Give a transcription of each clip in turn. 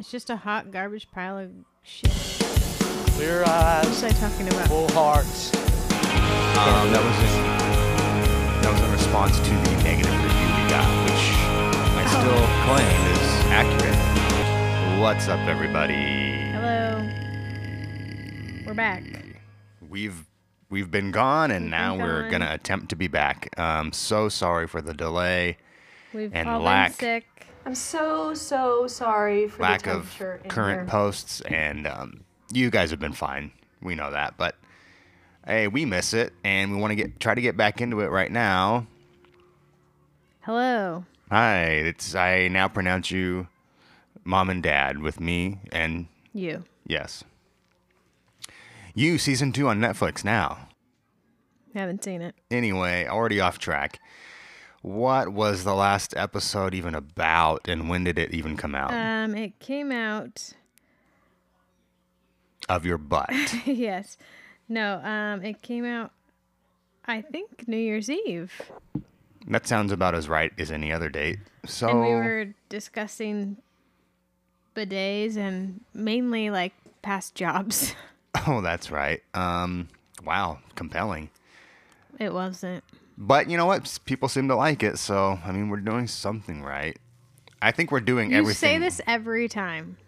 It's just a hot garbage pile of shit. Clear What eyes, was I talking about? full hearts. Um, that was just that was in response to the negative review we got, which I still claim is accurate. What's up, everybody? Hello. We're back. We've we've been gone, and We've now been we're gone. gonna attempt to be back. Um, so sorry for the delay, We've And all lack- been sick. I'm so so sorry for lack the of in current here. posts, and um, you guys have been fine. We know that, but hey, we miss it, and we want to get try to get back into it right now. Hello. Hi, it's I now pronounce you mom and dad with me and You. yes. You season 2 on Netflix now. Haven't seen it. Anyway, already off track. What was the last episode even about and when did it even come out? Um, it came out. of your butt. yes. No. Um, it came out. I think New Year's Eve, that sounds about as right as any other date. So and we were discussing bidets and mainly like past jobs. Oh, that's right. Um wow, compelling. it wasn't. But you know what? People seem to like it, so I mean, we're doing something right. I think we're doing You everything You say this every time.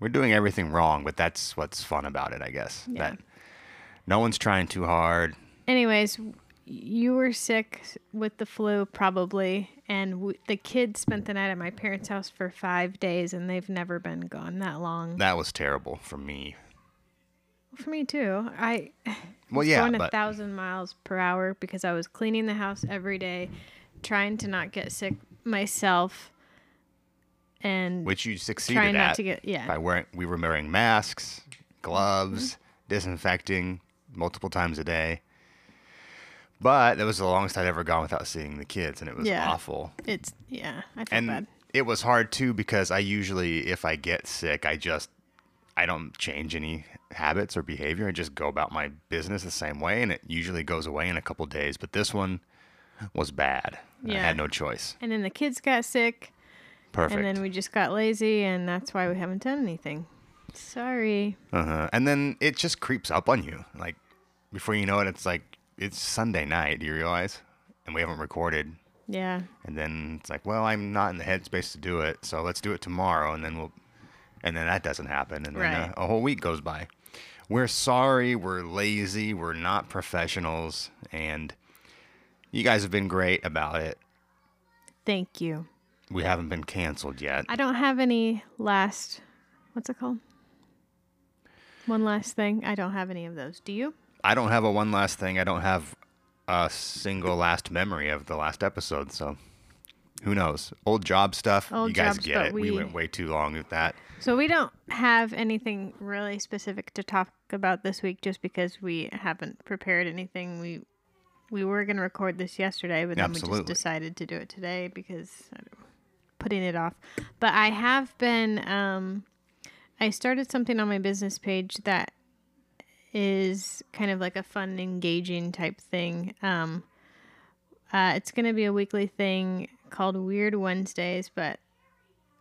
we're doing everything wrong, but that's what's fun about it, I guess. Yeah. That no one's trying too hard. Anyways, you were sick with the flu probably, and w- the kids spent the night at my parents' house for five days, and they've never been gone that long. That was terrible for me. For me too. I Well, yeah, going a but thousand miles per hour because I was cleaning the house every day, trying to not get sick myself, and which you succeeded trying not at to get yeah. by wearing. We were wearing masks, gloves, mm-hmm. disinfecting multiple times a day. But that was the longest I'd ever gone without seeing the kids, and it was Yeah. awful. It's yeah. I feel and bad. it was hard too because I usually, if I get sick, I just I don't change any habits or behavior. I just go about my business the same way, and it usually goes away in a couple days. But this one was bad. Yeah. I had no choice. And then the kids got sick, Perfect. and then we just got lazy, and that's why we haven't done anything. Sorry. uh-huh. And then it just creeps up on you. Like before you know it, it's like it's Sunday night. Do you realize? And we haven't recorded. Yeah. And then it's like, well, I'm not in the headspace to do it, so let's do it tomorrow, and then we'll, and then that doesn't happen, and then Right. a, a whole week goes by. We're sorry, we're lazy, we're not professionals, and you guys have been great about it. Thank you. We haven't been canceled yet. I don't have any last. What's it called? One last thing. I don't have any of those. Do you? I don't have a one last thing. I don't have a single last memory of the last episode, so who knows? Old job stuff. Old you guys jobs, get it. We... we- went way too long with that. So we don't have anything really specific to talk about this week, just because we haven't prepared anything. We we were gonna record this yesterday, but then we just decided to do it today because I don't, putting it off. But I have been. Um, I started something on my business page that is kind of like a fun, engaging type thing. Um, uh, it's going to be a weekly thing called Weird Wednesdays, but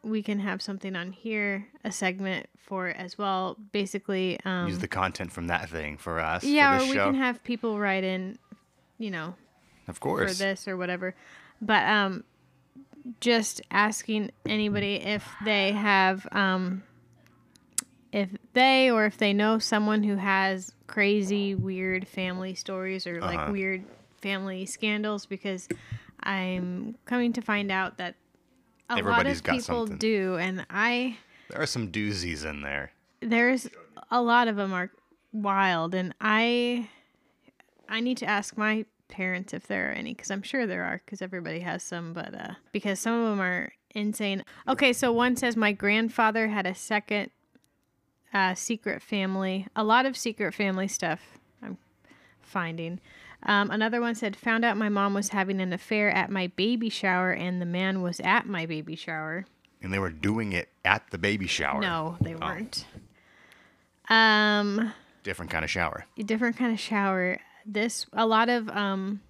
we can have something on here, a segment for as well. Basically, um, Use the content from that thing for us. yeah, for or we show. can have people write in, you know, of for course. this or whatever. But um, just asking anybody if they have um, if they or if they know someone who has crazy, weird family stories or like Uh-huh. weird family scandals, because I'm coming to find out that a Everybody's lot of people something. do, and I There are some doozies in there. there's a lot of them are wild and i i need to ask my parents if there are any because i'm sure there are because everybody has some but uh because some of them are insane okay so one says my grandfather had a second uh secret family a lot of secret family stuff i'm finding um, another one said found out my mom was having an affair at my baby shower and the man was at my baby shower And they were doing it at the baby shower. no they weren't um Different kind of shower. a different kind of shower. This a lot of um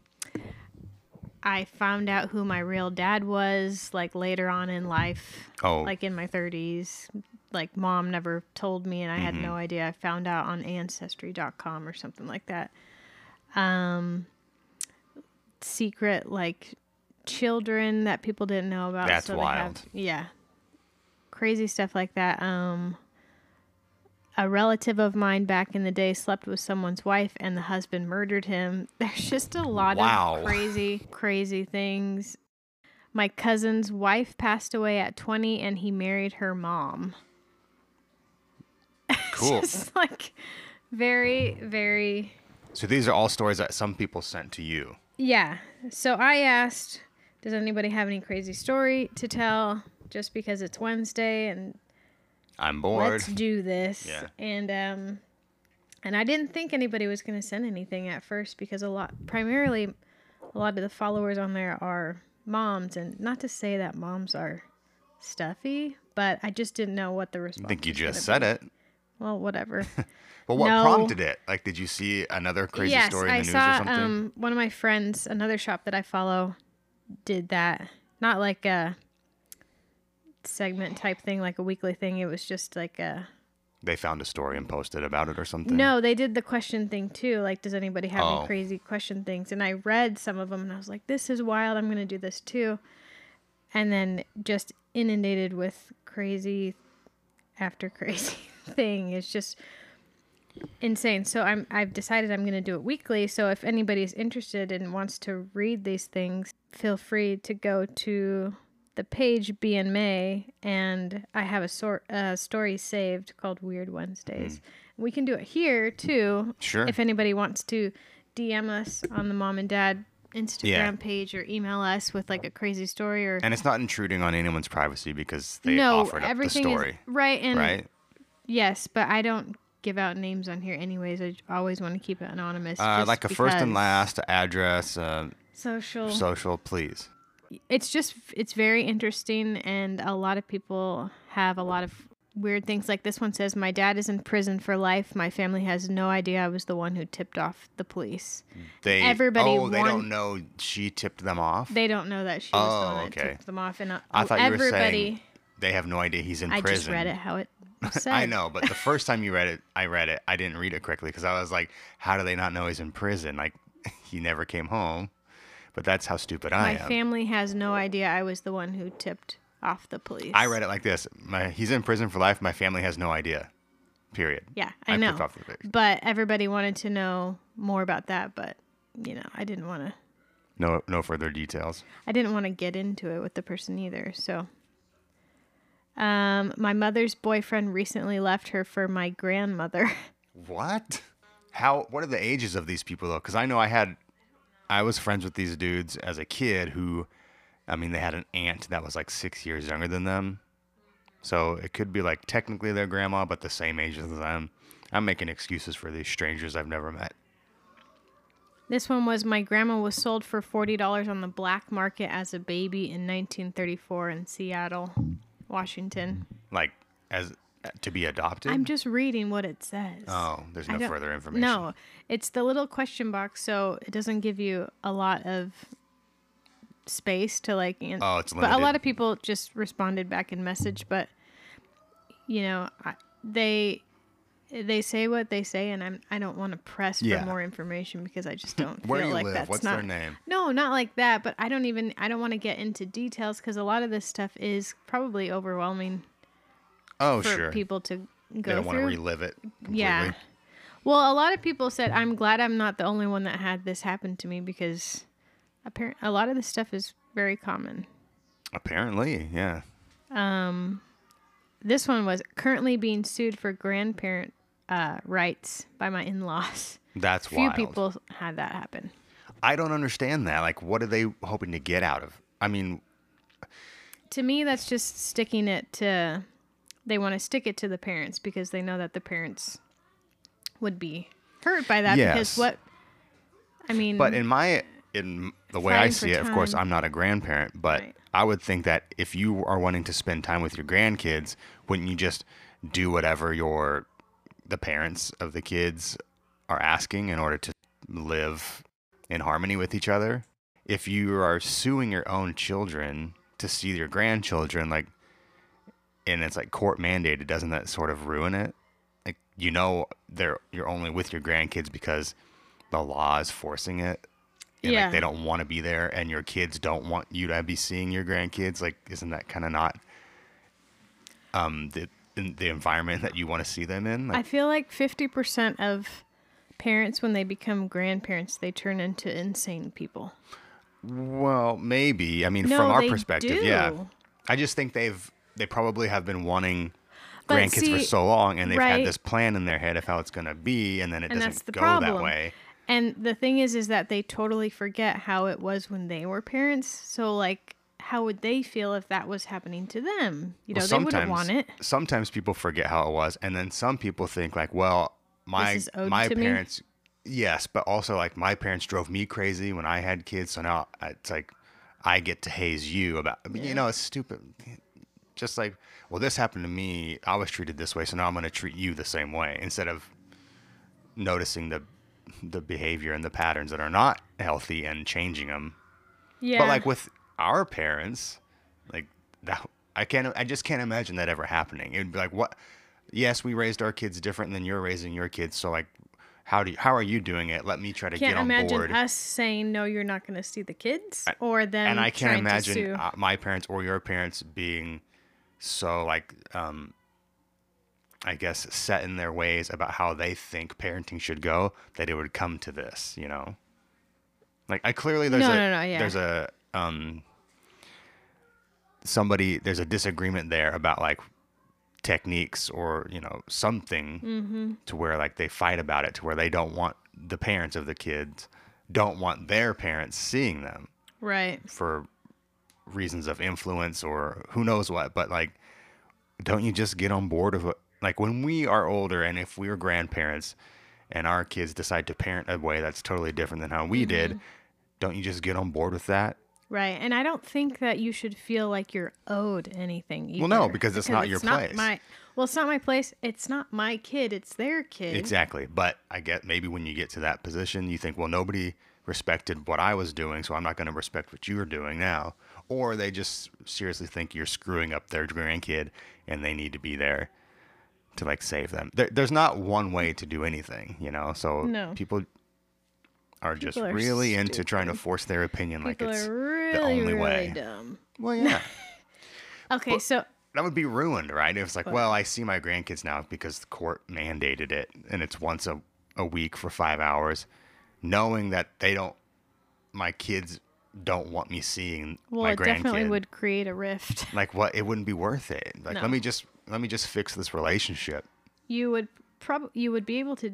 I found out who my real dad was like later on in life, Oh, like in my 30s, like mom never told me and I had Mm-hmm. no idea. I found out on ancestry.com or something like that. Um secret like children that people didn't know about. That's they wild. Have, yeah. Crazy stuff like that. Um a relative of mine back in the day slept with someone's wife and the husband murdered him. There's just a lot Wow. of crazy, crazy things. My cousin's wife passed away at 20 and he married her mom. Cool. Just like very, very. So these are all stories that some people sent to you. Yeah. So I asked, does anybody have any crazy story to tell just because it's Wednesday and I'm bored. let's do this. Yeah. And um and I didn't think anybody was going to send anything at first because a lot primarily a lot of the followers on there are moms and not to say that moms are stuffy, but I just didn't know what the response. I think you just said be. it. Well, whatever. Well, what No. prompted it? Like, did you see another crazy yes, story in I the news saw or something? um one of my friends, another shop that I follow did that. Not like a segment type thing like a weekly thing. It was just like a they found a story and posted about it or something. No, they did the question thing too. Like, does anybody have Oh. any crazy question things? And I read some of them and I was like, this is wild. I'm going to do this too. And then just inundated with crazy after crazy thing. is just insane. So I'm I've decided I'm going to do it weekly. So if anybody's interested and wants to read these things, feel free to go to the page B and May, and I have a sort uh, story saved called Weird Wednesdays. We can do it here too. Sure. If anybody wants to DM us on the mom and dad Instagram Yeah. page or email us with like a crazy story or And it's not intruding on anyone's privacy because they no, offered up the everything story, is right and right? Yes, but I don't give out names on here anyways. I always want to keep it anonymous. Uh, just like a first and last address, uh, social. social, please. it's just it's very interesting and a lot of people have a lot of weird things like this one says my dad is in prison for life my family has no idea i was the one who tipped off the police They Everybody Oh, they don't know she tipped them off. they don't know that she was the Oh, one that okay. tipped them off and uh, I thought you were saying they have no idea he's in i prison. just read it how it said I know, but the first time you read it, I read it. I didn't read it correctly because I was like, "How do they not know he's in prison? Like, he never came home." But that's how stupid I am. my family has no idea i was the one who tipped off the police I read it like this: My he's in prison for life. My family has no idea. Period. yeah i I know clicked off the page. but everybody wanted to know more about that but you know i didn't want to No, no further details. I didn't want to get into it with the person either. So, um, my mother's boyfriend recently left her for my grandmother. What? How? What are the ages of these people though? Because I know I had, I was friends with these dudes as a kid who, I mean, they had an aunt that was like six years younger than them. So it could be like technically their grandma, but the same age as them. I'm making excuses for these strangers I've never met. this one was my grandma was sold for forty dollars on the black market as a baby in 1934 in Seattle, Washington. Like as uh, to be adopted. I'm just reading what it says. oh, there's no further information. No, it's the little question box, so it doesn't give you a lot of space to like. An- Oh, it's limited. But a lot of people just responded back in message, but you know, I, they they say what they say, and I'm I don't want to press Yeah. for more information because I just don't Where feel do you like live? that's What's not. their name? No, not like that. But I don't even I don't want to get into details because a lot of this stuff is probably overwhelming Oh, for sure. people to they go don't want to through. relive it. Completely. Yeah. Well, a lot of people said I'm glad I'm not the only one that had this happen to me because apparent a lot of this stuff is very common. Apparently, yeah. Um this one was currently being sued for grandparent uh, rights by my in-laws. That's Few wild. people had that happen. I don't understand that. Like, what are they hoping to get out of? I mean, To me, that's just sticking it to. They want to stick it to the parents because they know that the parents would be hurt by that. Yes. Because what? I mean, But in my in the way I see it, of course. I'm not a grandparent, but Right. I would think that if you are wanting to spend time with your grandkids, wouldn't you just do whatever your the parents of the kids are asking in order to live in harmony with each other? If you are suing your own children to see your grandchildren, like and it's like court mandated, doesn't that sort of ruin it? Like you know, they're you're only with your grandkids because the law is forcing it. And Yeah. like they don't want to be there, and your kids don't want you to be seeing your grandkids. Like, isn't that kind of not um the the environment that you want to see them in? Like, I feel like 50% of parents, when they become grandparents, they turn into insane people. Well, maybe. I mean, No, from our perspective, yeah. I just think they've they probably have been wanting But grandkids for so long, and they've right. had this plan in their head of how it's going to be, and then it And doesn't go problem. that way. And the thing is, is that they totally forget how it was when they were parents. So, like, how would they feel if that was happening to them? You know, Well, they wouldn't want it. Sometimes people forget how it was, and then some people think like, well, my my to me? parents, yes, but also like my parents drove me crazy when I had kids, so now it's like I get to haze you about. Mean, You know, it's stupid. Just like, well, this happened to me. I was treated this way, so now I'm going to treat you the same way instead of noticing the the behavior and the patterns that are not healthy and changing them. Yeah. But like with our parents, like that, I can't. I just can't imagine that ever happening. It would be like, what? Yes, we raised our kids different than you're raising your kids. So like, how do you, how are you doing it? Let me try to can't get on imagine board. us saying no, you're not going to see the kids, or then and I can't imagine uh, my parents or your parents being so like, um, I guess set in their ways about how they think parenting should go that it would come to this. You know, like I clearly there's No, a no, no, yeah. there's a um somebody there's a disagreement there about like techniques or you know something Mm-hmm. to where like they fight about it to where they don't want the parents of the kids don't want their parents seeing them right. for reasons of influence or who knows what but like don't you just get on board of it like when we are older and if we're grandparents and our kids decide to parent a way that's totally different than how we Mm-hmm. did don't you just get on board with that Right. And I don't think that you should feel like you're owed anything. Either, Well, no, because it's not your place. my, well, it's not my place. It's not my kid. It's their kid. Exactly. But I get maybe when you get to that position, you think, well, nobody respected what I was doing, so I'm not going to respect what you are doing now. Or they just seriously think you're screwing up their grandkid and they need to be there to like save them. There, there's not one way to do anything, you know? So No. people are just are really into trying to force their opinion People like it's really, the only really way. dumb. Well, yeah. Okay, so that would be ruined, right? If it's like, well, I see my grandkids now because the court mandated it, and it's once a, a week for five hours, knowing that they don't, my kids don't want me seeing well, my it definitely would create a rift. Like, what? It wouldn't be worth it. Like, No. let me just let me just fix this relationship. You would probably you would be able to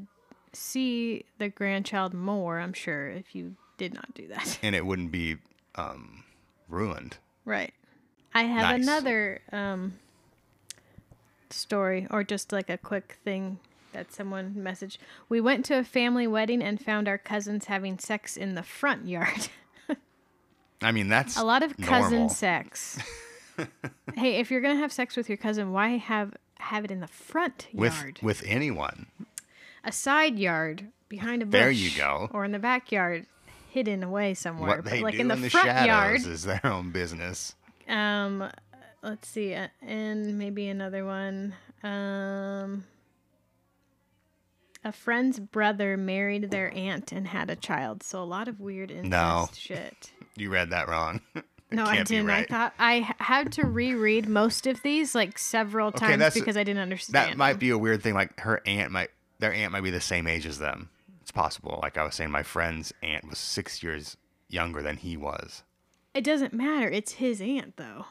see the grandchild more. I'm sure if you did not do that. and it wouldn't be um, ruined. Right. I have Nice. another um, story, or just like a quick thing that someone messaged. We went to a family wedding and found our cousins having sex in the front yard. I mean, that's a lot of cousin normal. sex. hey, if you're gonna have sex with your cousin, why have have it in the front with yard? with anyone. A side yard behind a bush. There you go. Or in the backyard, hidden away somewhere. What they like do in in the, the, front shadows yard. is their own business. Um, let's see, uh, and maybe another one. Um, a friend's brother married their aunt and had a child. So a lot of weird incest No. shit. You read that wrong. No, I didn't. I thought I had to reread most of these like several times that's- because I didn't understand. That might be a weird thing. Like her aunt might, their aunt might be the same age as them. It's possible. Like I was saying, my friend's aunt was six years younger than he was. It doesn't matter. It's his aunt though.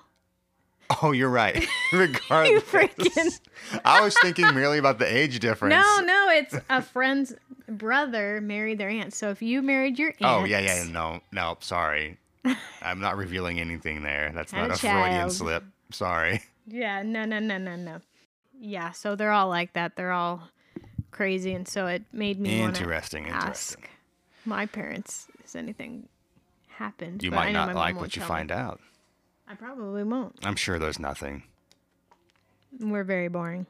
Oh, you're right. Regardless, you freaking- I was thinking merely about the age difference. No, no, it's a friend's brother married their aunt. So if you married your aunt, Oh yeah, yeah. No, no. Sorry, I'm not revealing anything there. That's not a a Freudian slip. Sorry. Yeah, no, no, no, no, no. Yeah, so they're all like that. They're all crazy, and so it made me want to Interesting. Interesting. ask my parents has anything happened. You but might know not like what you tell me. find out. I probably won't. I'm sure there's nothing. We're very boring.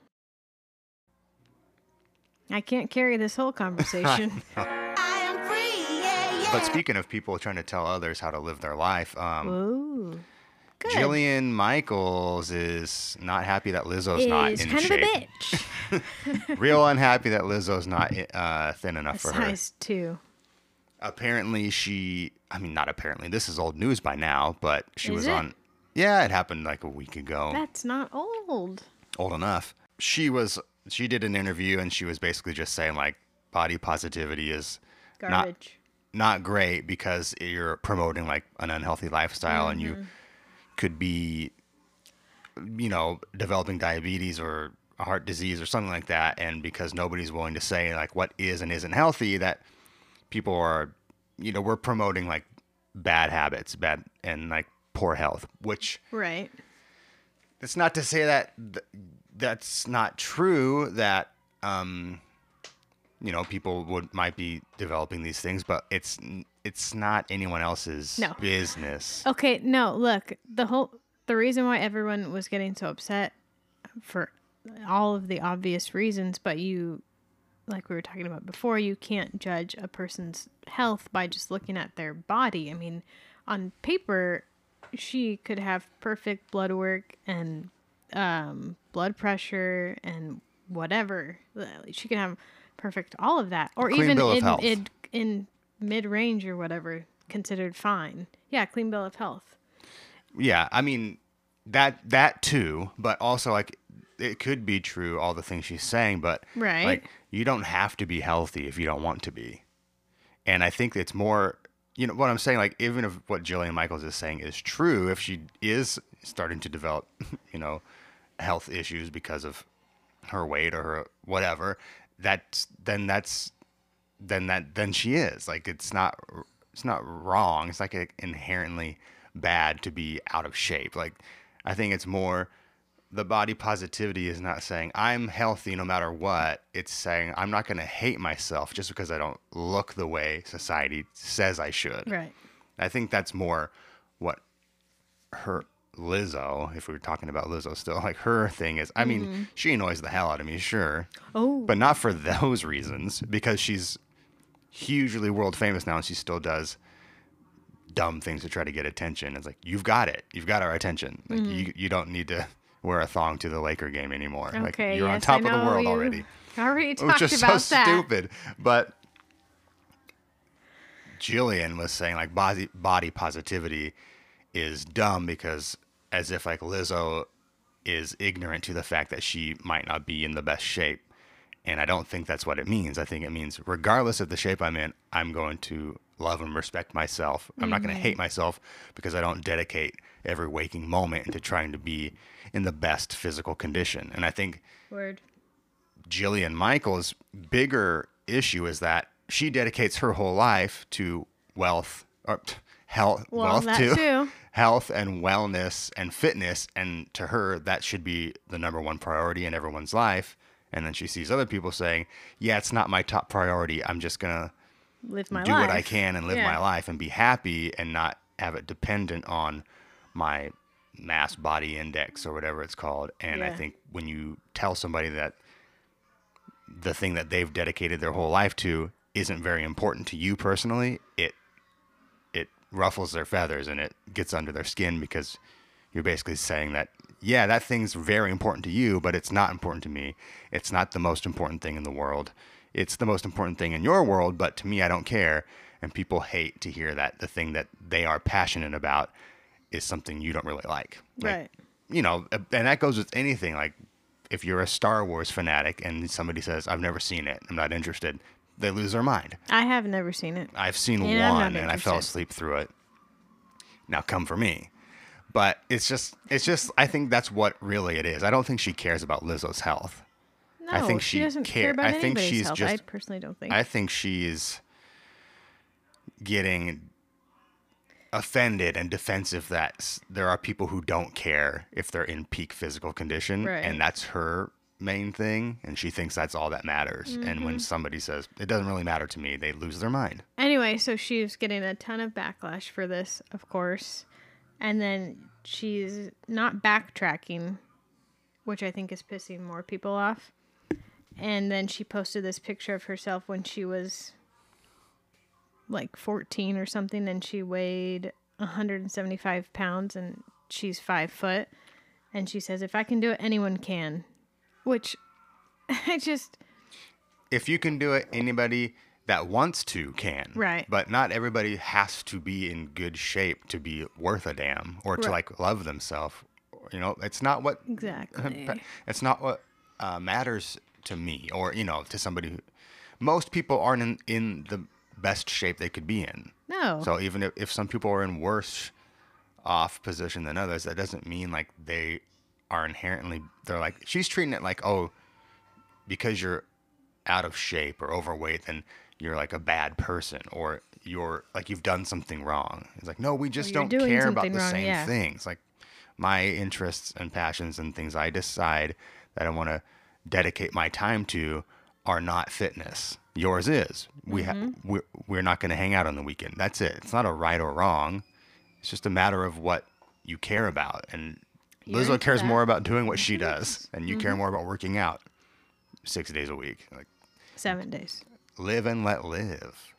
I can't carry this whole conversation. I am free, yeah, yeah. But speaking of people trying to tell others how to live their life, um, Ooh. Good. Jillian Michaels is not happy that Lizzo's not in kind shape. Kind of a bitch. Real unhappy that Lizzo's not uh, thin enough for her. Size two. Apparently, she. I mean, not apparently. This is old news by now, but she Is was it? on. Yeah, it happened like a week ago. That's not old. old enough. She was. She did an interview and she was basically just saying like body positivity is not Garbage. not great because you're promoting like an unhealthy lifestyle and Mm-hmm. you could be you know developing diabetes or heart disease or something like that and because nobody's willing to say like what is and isn't healthy that people are you know we're promoting like bad habits bad and like poor health which right. it's not to say that th- that's not true that um you know people would might be developing these things but it's it's not anyone else's No. business Okay, no, look, the whole the reason why everyone was getting so upset for all of the obvious reasons, but you like we were talking about before, you can't judge a person's health by just looking at their body. I mean, on paper, she could have perfect blood work and um, blood pressure and whatever. She could have perfect all of that, or Clean even in, in in mid range or whatever, considered fine. Yeah, clean bill of health. yeah i mean that that too but also like it could be true all the things she's saying but Right. like you don't have to be healthy if you don't want to be and i think it's more you know what i'm saying like even if what jillian michaels is saying is true if she is starting to develop you know health issues because of her weight or her whatever that's then that's then that then she is. Like it's not it's not wrong. It's like inherently bad to be out of shape. Like i think it's more the body positivity is not saying i'm healthy no matter what. It's saying i'm not going to hate myself just because i don't look the way society says i should. Right. i think that's more what her lizzo if we were talking about lizzo still like her thing is i mean mm-hmm. she annoys the hell out of me sure Oh. but not for those reasons because she's hugely world famous now and she still does dumb things to try to get attention. It's like you've got it. You've got our attention. Like mm. you, you don't need to wear a thong to the laker game anymore. Like you're on top of the world already. Already which talked is about so that. stupid. But jillian was saying like body body positivity is dumb because as if like lizzo is ignorant to the fact that she might not be in the best shape and I don't think that's what it means. I think it means, regardless of the shape I'm in, I'm going to love and respect myself. I'm not going to mm-hmm. hate myself because I don't dedicate every waking moment into trying to be in the best physical condition. And I think Word. Jillian Michaels' bigger issue is that she dedicates her whole life to wealth or health, Well, wealth too, too. health and wellness and fitness, and to her that should be the number one priority in everyone's life. And then she sees other people saying, "Yeah, it's not my top priority. I'm just gonna Live my do life. what I can and live Yeah. my life and be happy and not have it dependent on my mass body index or whatever it's called. And I think when you tell somebody that the thing that they've dedicated their whole life to isn't very important to you personally, it it ruffles their feathers and it gets under their skin because you're basically saying that yeah, that thing's very important to you, but it's not important to me. It's not the most important thing in the world. It's the most important thing in your world, but to me, I don't care. And people hate to hear that the thing that they are passionate about is something you don't really like. Like, Right. You know, and that goes with anything. Like, if you're a Star Wars fanatic and somebody says, I've never seen it, I'm not interested, they lose their mind. I have never seen it. I've seen And one and I fell asleep through it. Now come for me. But it's just it's just I think that's what really it is. I don't think she cares about Lizzo's health. No, I think she, she doesn't care care- about I think anybody's she's health. I just- personally don't think. I think she's getting offended and defensive that there are people who don't care if they're in peak physical condition Right. and that's her main thing and she thinks that's all that matters. And Mm-hmm. when somebody says it doesn't really matter to me, they lose their mind. Anyway, so she's getting a ton of backlash for this, of course. And then she's not backtracking, which I think is pissing more people off. And then she posted this picture of herself when she was like 14 or something, and she weighed 175 pounds, and she's five foot, and she says, "If I can do it, anyone can," which I just If you can do it, anybody that wants to can. Right. But not everybody has to be in good shape to be worth a damn or to like love themselves. You know, it's not what exactly. it's not what uh, matters to me or you know to somebody who most people aren't in, in the best shape they could be in No. so even if, if some people are in worse off position than others that doesn't mean like they are inherently they're like she's treating it like oh because you're out of shape or overweight then you're like a bad person or you're like you've done something wrong it's like no we just don't care about the wrong, same yeah. things like my interests and passions and things i decide that i want to dedicate my time to are not fitness yours is we ha- Mm-hmm. we're, we're not going to hang out on the weekend that's it it's not a right or wrong it's just a matter of what you care about and You're Lizzo cares that. Mm-hmm. more about doing what she does and you care more about working out six days a week like Seven days. Live and let live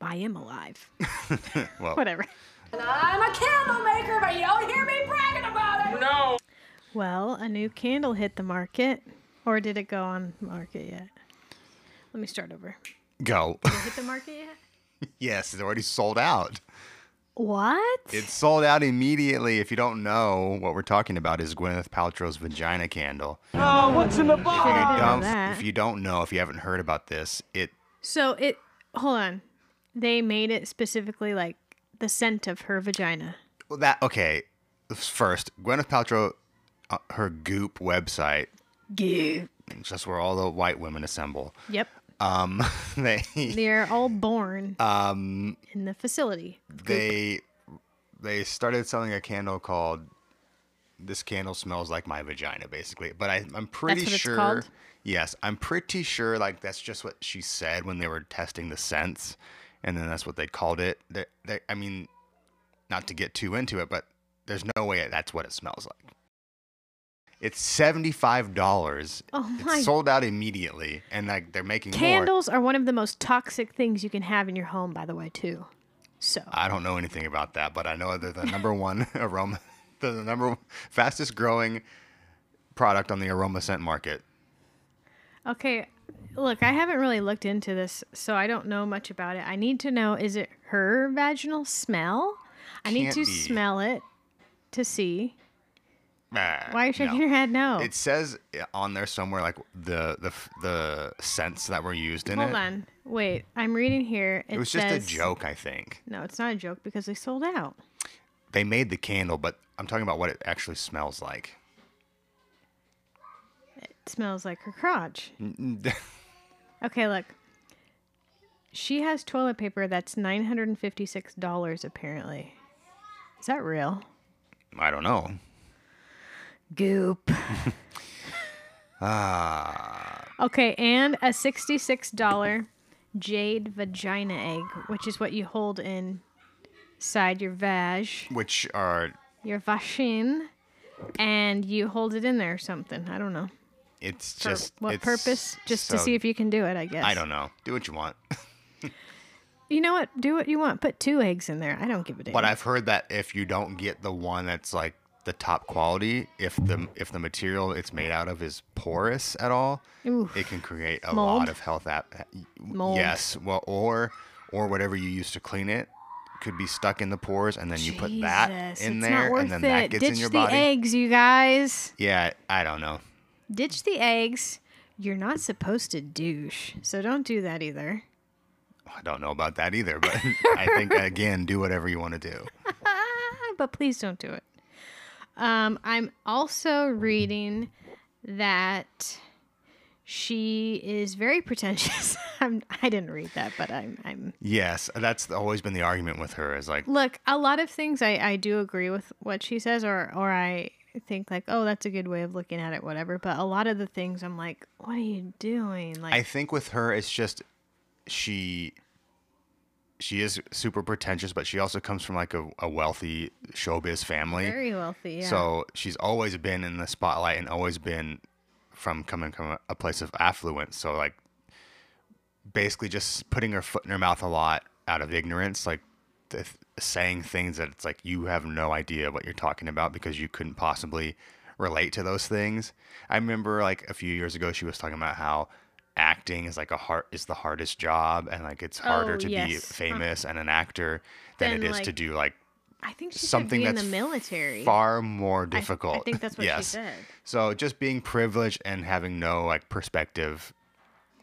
I am alive. well Whatever. And I'm a candle maker, but you don't hear me bragging about it. No. Well, a new candle hit the market, or did it go on market yet? Let me start over. go Did it hit the market yet? yes it's already sold out What? It sold out immediately. If you don't know, what we're talking about is Gwyneth Paltrow's vagina candle. Oh, what's in the box? didn't know Um, if you don't know, if you haven't heard about this, it So it. Hold on. They made it specifically like the scent of her vagina. well, that okay. First, Gwyneth Paltrow, uh, her Goop website, Goop. it's just where all the white women assemble. Yep. Um, they They're all born um in the facility. they they started selling a candle called "This Candle Smells Like My Vagina," basically. But I, I'm pretty sure. Yes, I'm pretty sure. Like that's just what she said when they were testing the scents, and then that's what they called it. They, they, I mean, not to get too into it, but there's no way that's what it smells like. It's seventy five dollars. Oh my- It's sold out immediately, and like they're making more. Candles are one of the most toxic things you can have in your home, by the way, too. So I don't know anything about that, but I know they're the number one aroma, the number fastest growing product on the aroma scent market. Okay, look, I haven't really looked into this, so I don't know much about it. I need to know is it her vaginal smell? I need Can't to be. smell it to see. Why are you shaking no. your head? No. It says on there somewhere like the the the scents that were used in Hold it. Hold on. Wait, I'm reading here. It, It was just a joke, I think. No, it's not a joke because they sold out. They made the candle, but I'm talking about what it actually smells like. It smells like her crotch. Okay, look. She has toilet paper that's $956 apparently. Is that real? I don't know. Goop. Ah, Okay, and a $66 jade vagina egg, which is what you hold inside your vag, which are your vagine, and you hold it in there or something. I don't know. it's For just what it's purpose? Just to see if you can do it, I guess. I don't know. Do what you want. You know what? Do what you want. Put two eggs in there. I don't give a damn. But I've heard that if you don't get the one that's like the top quality, if the if the material it's made out of is porous at all, Oof. it can create a Mold? lot of health app. Mold. Yes, well, or or whatever you use to clean it could be stuck in the pores, and then you put that Jesus, in it's there, worth and then it. that gets Ditch in your body. Ditch the body. eggs, you guys. Yeah, I don't know. Ditch the eggs. You're not supposed to douche, so don't do that either. I don't know about that either, but I think again, do whatever you want to do. but please don't do it. Um, I'm also reading that she is very pretentious. I'm, I didn't read that, but I'm, I'm. Yes, that's always been the argument with her. Is like, Look, a lot of things I, I do agree with what she says, or or I think like, oh, that's a good way of looking at it, whatever. But a lot of the things I'm like, what are you doing? Like, I think with her, it's just she she is super pretentious, but she also comes from like a, a wealthy showbiz family. very wealthy. Yeah. So she's always been in the spotlight and always been from coming from a, place of affluence. So like basically just putting her foot in her mouth a lot out of ignorance, like th- saying things that it's like you have no idea what you're talking about because you couldn't possibly relate to those things. I remember like a few years ago she was talking about how acting is like a hard is the hardest job and like it's harder Oh, to be yes. famous and an actor than Than, it is to do like I think something be that's in the military. far more I- difficult. I, think that's what yes. she said. So just being privileged and having no like perspective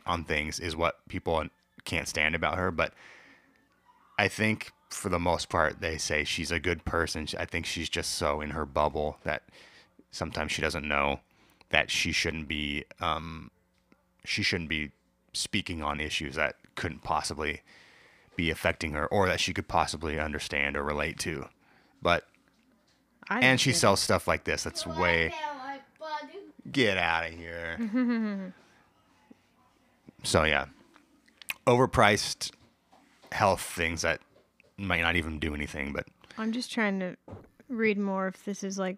on things is what people can't stand about her. But I think for the most part, they say she's a good person. I think she's just so in her bubble that sometimes she doesn't know that she shouldn't be um, she shouldn't be speaking on issues that couldn't possibly be affecting her or that she could possibly understand or relate to. But I and she sells stuff like this that's way get out of here. so yeah, overpriced health things that might not even do anything, but I'm just trying to read more if this is like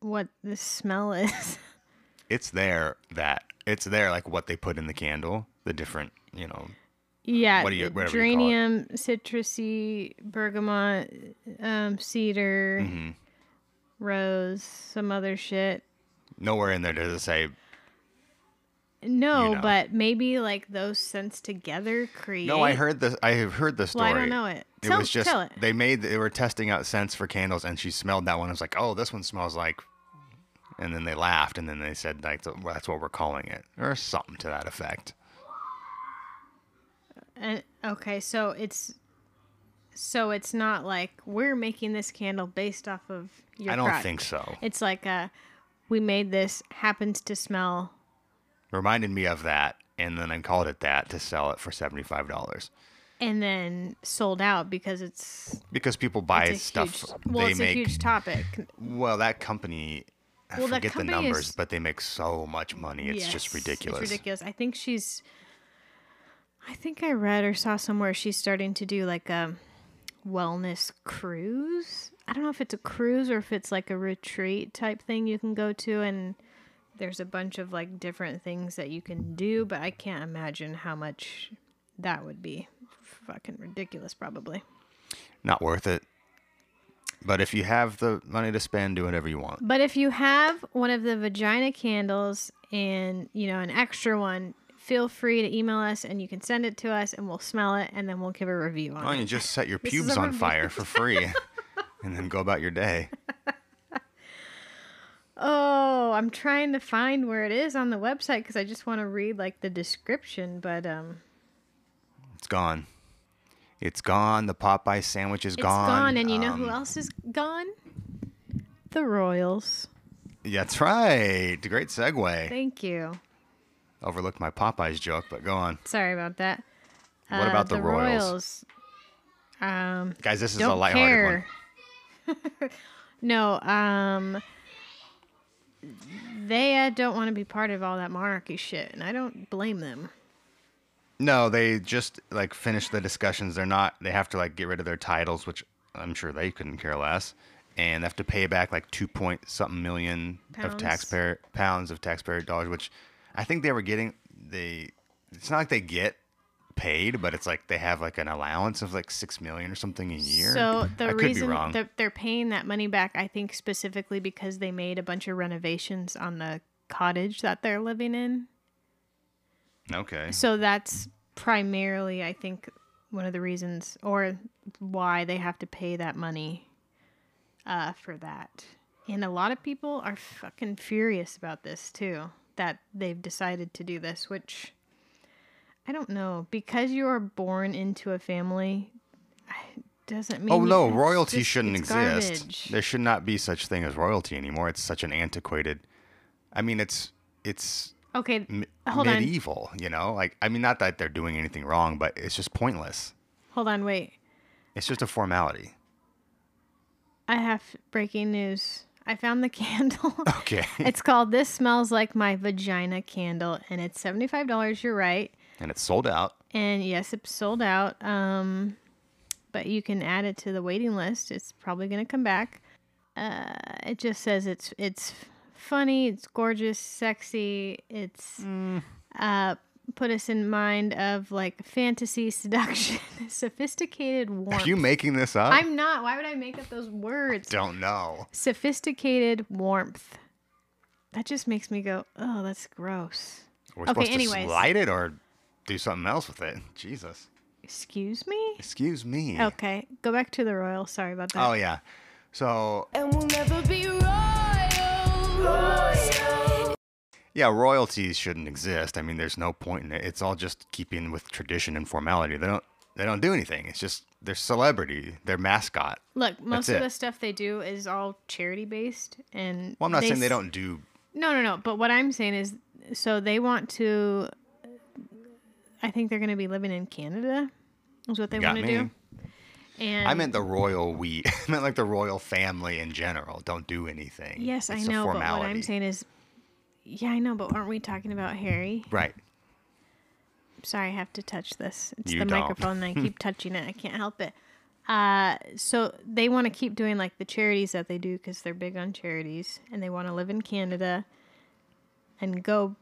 what the smell is. it's there that it's there like what they put in the candle, the different you know. yeah, What do you- whatever you call it. geranium, citrusy, bergamot, um, cedar, Mm-hmm. rose, some other shit. Nowhere in there does it say No, You know. but maybe like those scents together create. No, I heard this. I have heard the Well, story. I don't know it. It Tell- was just tell it. they made they were testing out scents for candles, and she smelled that one. I was like, oh, this one smells like, and then they laughed, and then they said like that's what we're calling it, or something to that effect. And, okay, so it's so it's not like we're making this candle based off of your. I don't crotch. think so. It's like uh we made this happens to smell. Reminded me of that, and then I called it that to sell it for seventy five dollars And then sold out because it's, because people buy a stuff huge. Well, they it's make. a huge topic. Well, that company. I Well, forget the numbers, is- but they make so much money. It's just ridiculous. It's ridiculous. I think she's. I think I read or saw somewhere she's starting to do like a wellness cruise. I don't know if it's a cruise or if it's like a retreat type thing you can go to, and there's a bunch of like different things that you can do, but I can't imagine how much that would be. Fucking ridiculous, probably. Not worth it. But if you have the money to spend, do whatever you want. But if you have one of the vagina candles and, you know, an extra one, feel free to email us and you can send it to us and we'll smell it and then we'll give a review on Why don't it. you just set your This is pubes a on review. fire for free and then go about your day? Oh, I'm trying to find where it is on the website because I just want to read like the description, but um It's gone. It's gone. The Popeye sandwich is gone. it's gone. gone. And you know who Um, else is gone? The Royals. Yeah, that's right. Great segue. Thank you. Overlooked my Popeyes joke, but go on. Sorry about that. What Uh, about the, Royals? Um, Guys, this is a lighthearted one. care. no, um, they uh, don't want to be part of all that monarchy shit, and I don't blame them. No, they just like finish the discussions. They're not. They have to like get rid of their titles, which I'm sure they couldn't care less, and they have to pay back like two point something million of taxpayer pounds of taxpayer dollars, which I think they were getting. They it's not like they get paid, but it's like they have like an allowance of like six million or something a year. So the reason be wrong. that they're paying that money back, I think specifically because they made a bunch of renovations on the cottage that they're living in. Okay. So that's primarily, I think, one of the reasons or why they have to pay that money uh, for that. And a lot of people are fucking furious about this too, that they've decided to do this, which I don't know. Because you are born into a family I- doesn't mean. Oh no, royalty just- shouldn't exist. garbage. There should not be such thing as royalty anymore. It's such an antiquated. I mean, it's it's Okay, m- hold on. medieval. You know, like I mean, not that they're doing anything wrong, but it's just pointless. Hold on, wait. It's just a formality. I have breaking news. I found the candle. Okay. It's called This Smells Like My Vagina Candle, and it's $75. You're right. and it's sold out. And yes, it's sold out. Um, but you can add it to the waiting list. It's probably going to come back. Uh, it just says it's it's funny, it's gorgeous, sexy, it's uh, put us in mind of like fantasy seduction, sophisticated warmth. Are you making this up? I'm not. Why would I make up those words? don't know. Sophisticated warmth. That just makes me go, oh, that's gross. We're Okay, supposed anyways. to slide it or do something else with it. Jesus. Excuse me? Excuse me. Okay, go back to the royal. Sorry about that. Oh yeah. So And we'll never be royal. Yeah, royalties shouldn't exist. I mean, there's no point in it. It's all just keeping with tradition and formality. They don't they don't do anything. It's just their celebrity, their mascot. Look, most of the stuff they do is all charity based, and Well, I'm not saying they don't do. No, no, no. But what I'm saying is, so they want to. I think they're going to be living in Canada. Is what they want to do. And I meant the royal we. I meant like the royal family in general. Don't do anything. Yes, It's I know. But what I'm saying is, yeah, I know. But aren't we talking about Harry? Right. Sorry, I have to touch this. It's You the don't. microphone, and I keep touching it. I can't help it. Uh, so they want to keep doing like the charities that they do because they're big on charities, and they want to live in Canada and go.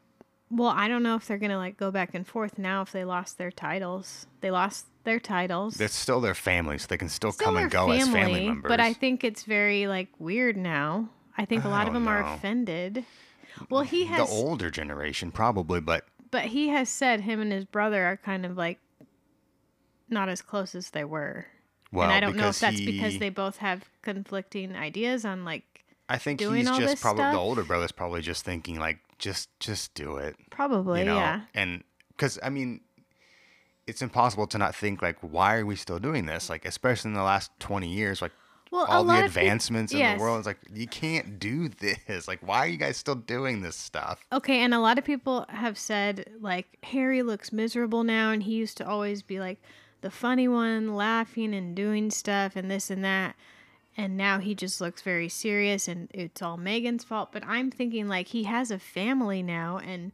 Well, I don't know if they're gonna like go back and forth now if they lost their titles. They lost their titles. They're still their family, so they can still, Still come and go as family members. But I think it's very like weird now. I think a lot of don't them are offended. Well, he has the older generation probably, but but he has said him and his brother are kind of like not as close as they were. well, and I don't know if that's he, because they both have conflicting ideas on like I think he's just probably stuff. the older brother's probably just thinking like, just just do it. probably you know yeah. and because i mean it's impossible to not think like why are we still doing this? Like especially in the last 20 years like Well, all the of peop- advancements in the world it's like you can't do this. Like why are you guys still doing this stuff? Okay, and a lot of people have said like Harry looks miserable now and he used to always be like the funny one, laughing and doing stuff and this and that. And now he just looks very serious and it's all Meghan's fault, but I'm thinking like he has a family now and